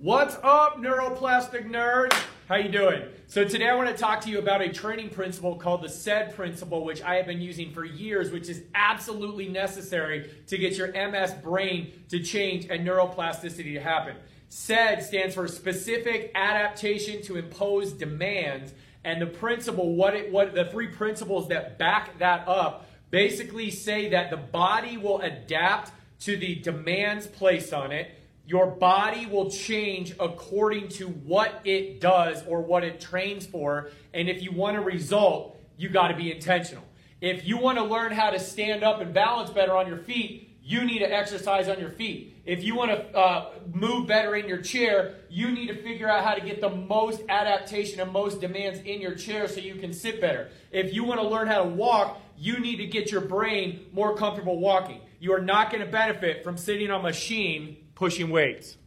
What's up, neuroplastic nerds? How you doing? So today I want to talk to you about a training principle called the SAID principle, which I have been using for years, which is absolutely necessary to get your MS brain to change and neuroplasticity to happen. SAID stands for specific adaptation to impose demands, and the principle, what it, what the three principles that back that up, basically say that the body will adapt to the demands placed on it your body will change according to what it does or what it trains for. And if you want a result, you got to be intentional. If you want to learn how to stand up and balance better on your feet, you need to exercise on your feet. If you want to uh, move better in your chair, you need to figure out how to get the most adaptation and most demands in your chair so you can sit better. If you want to learn how to walk, you need to get your brain more comfortable walking. You are not going to benefit from sitting on a machine pushing weights.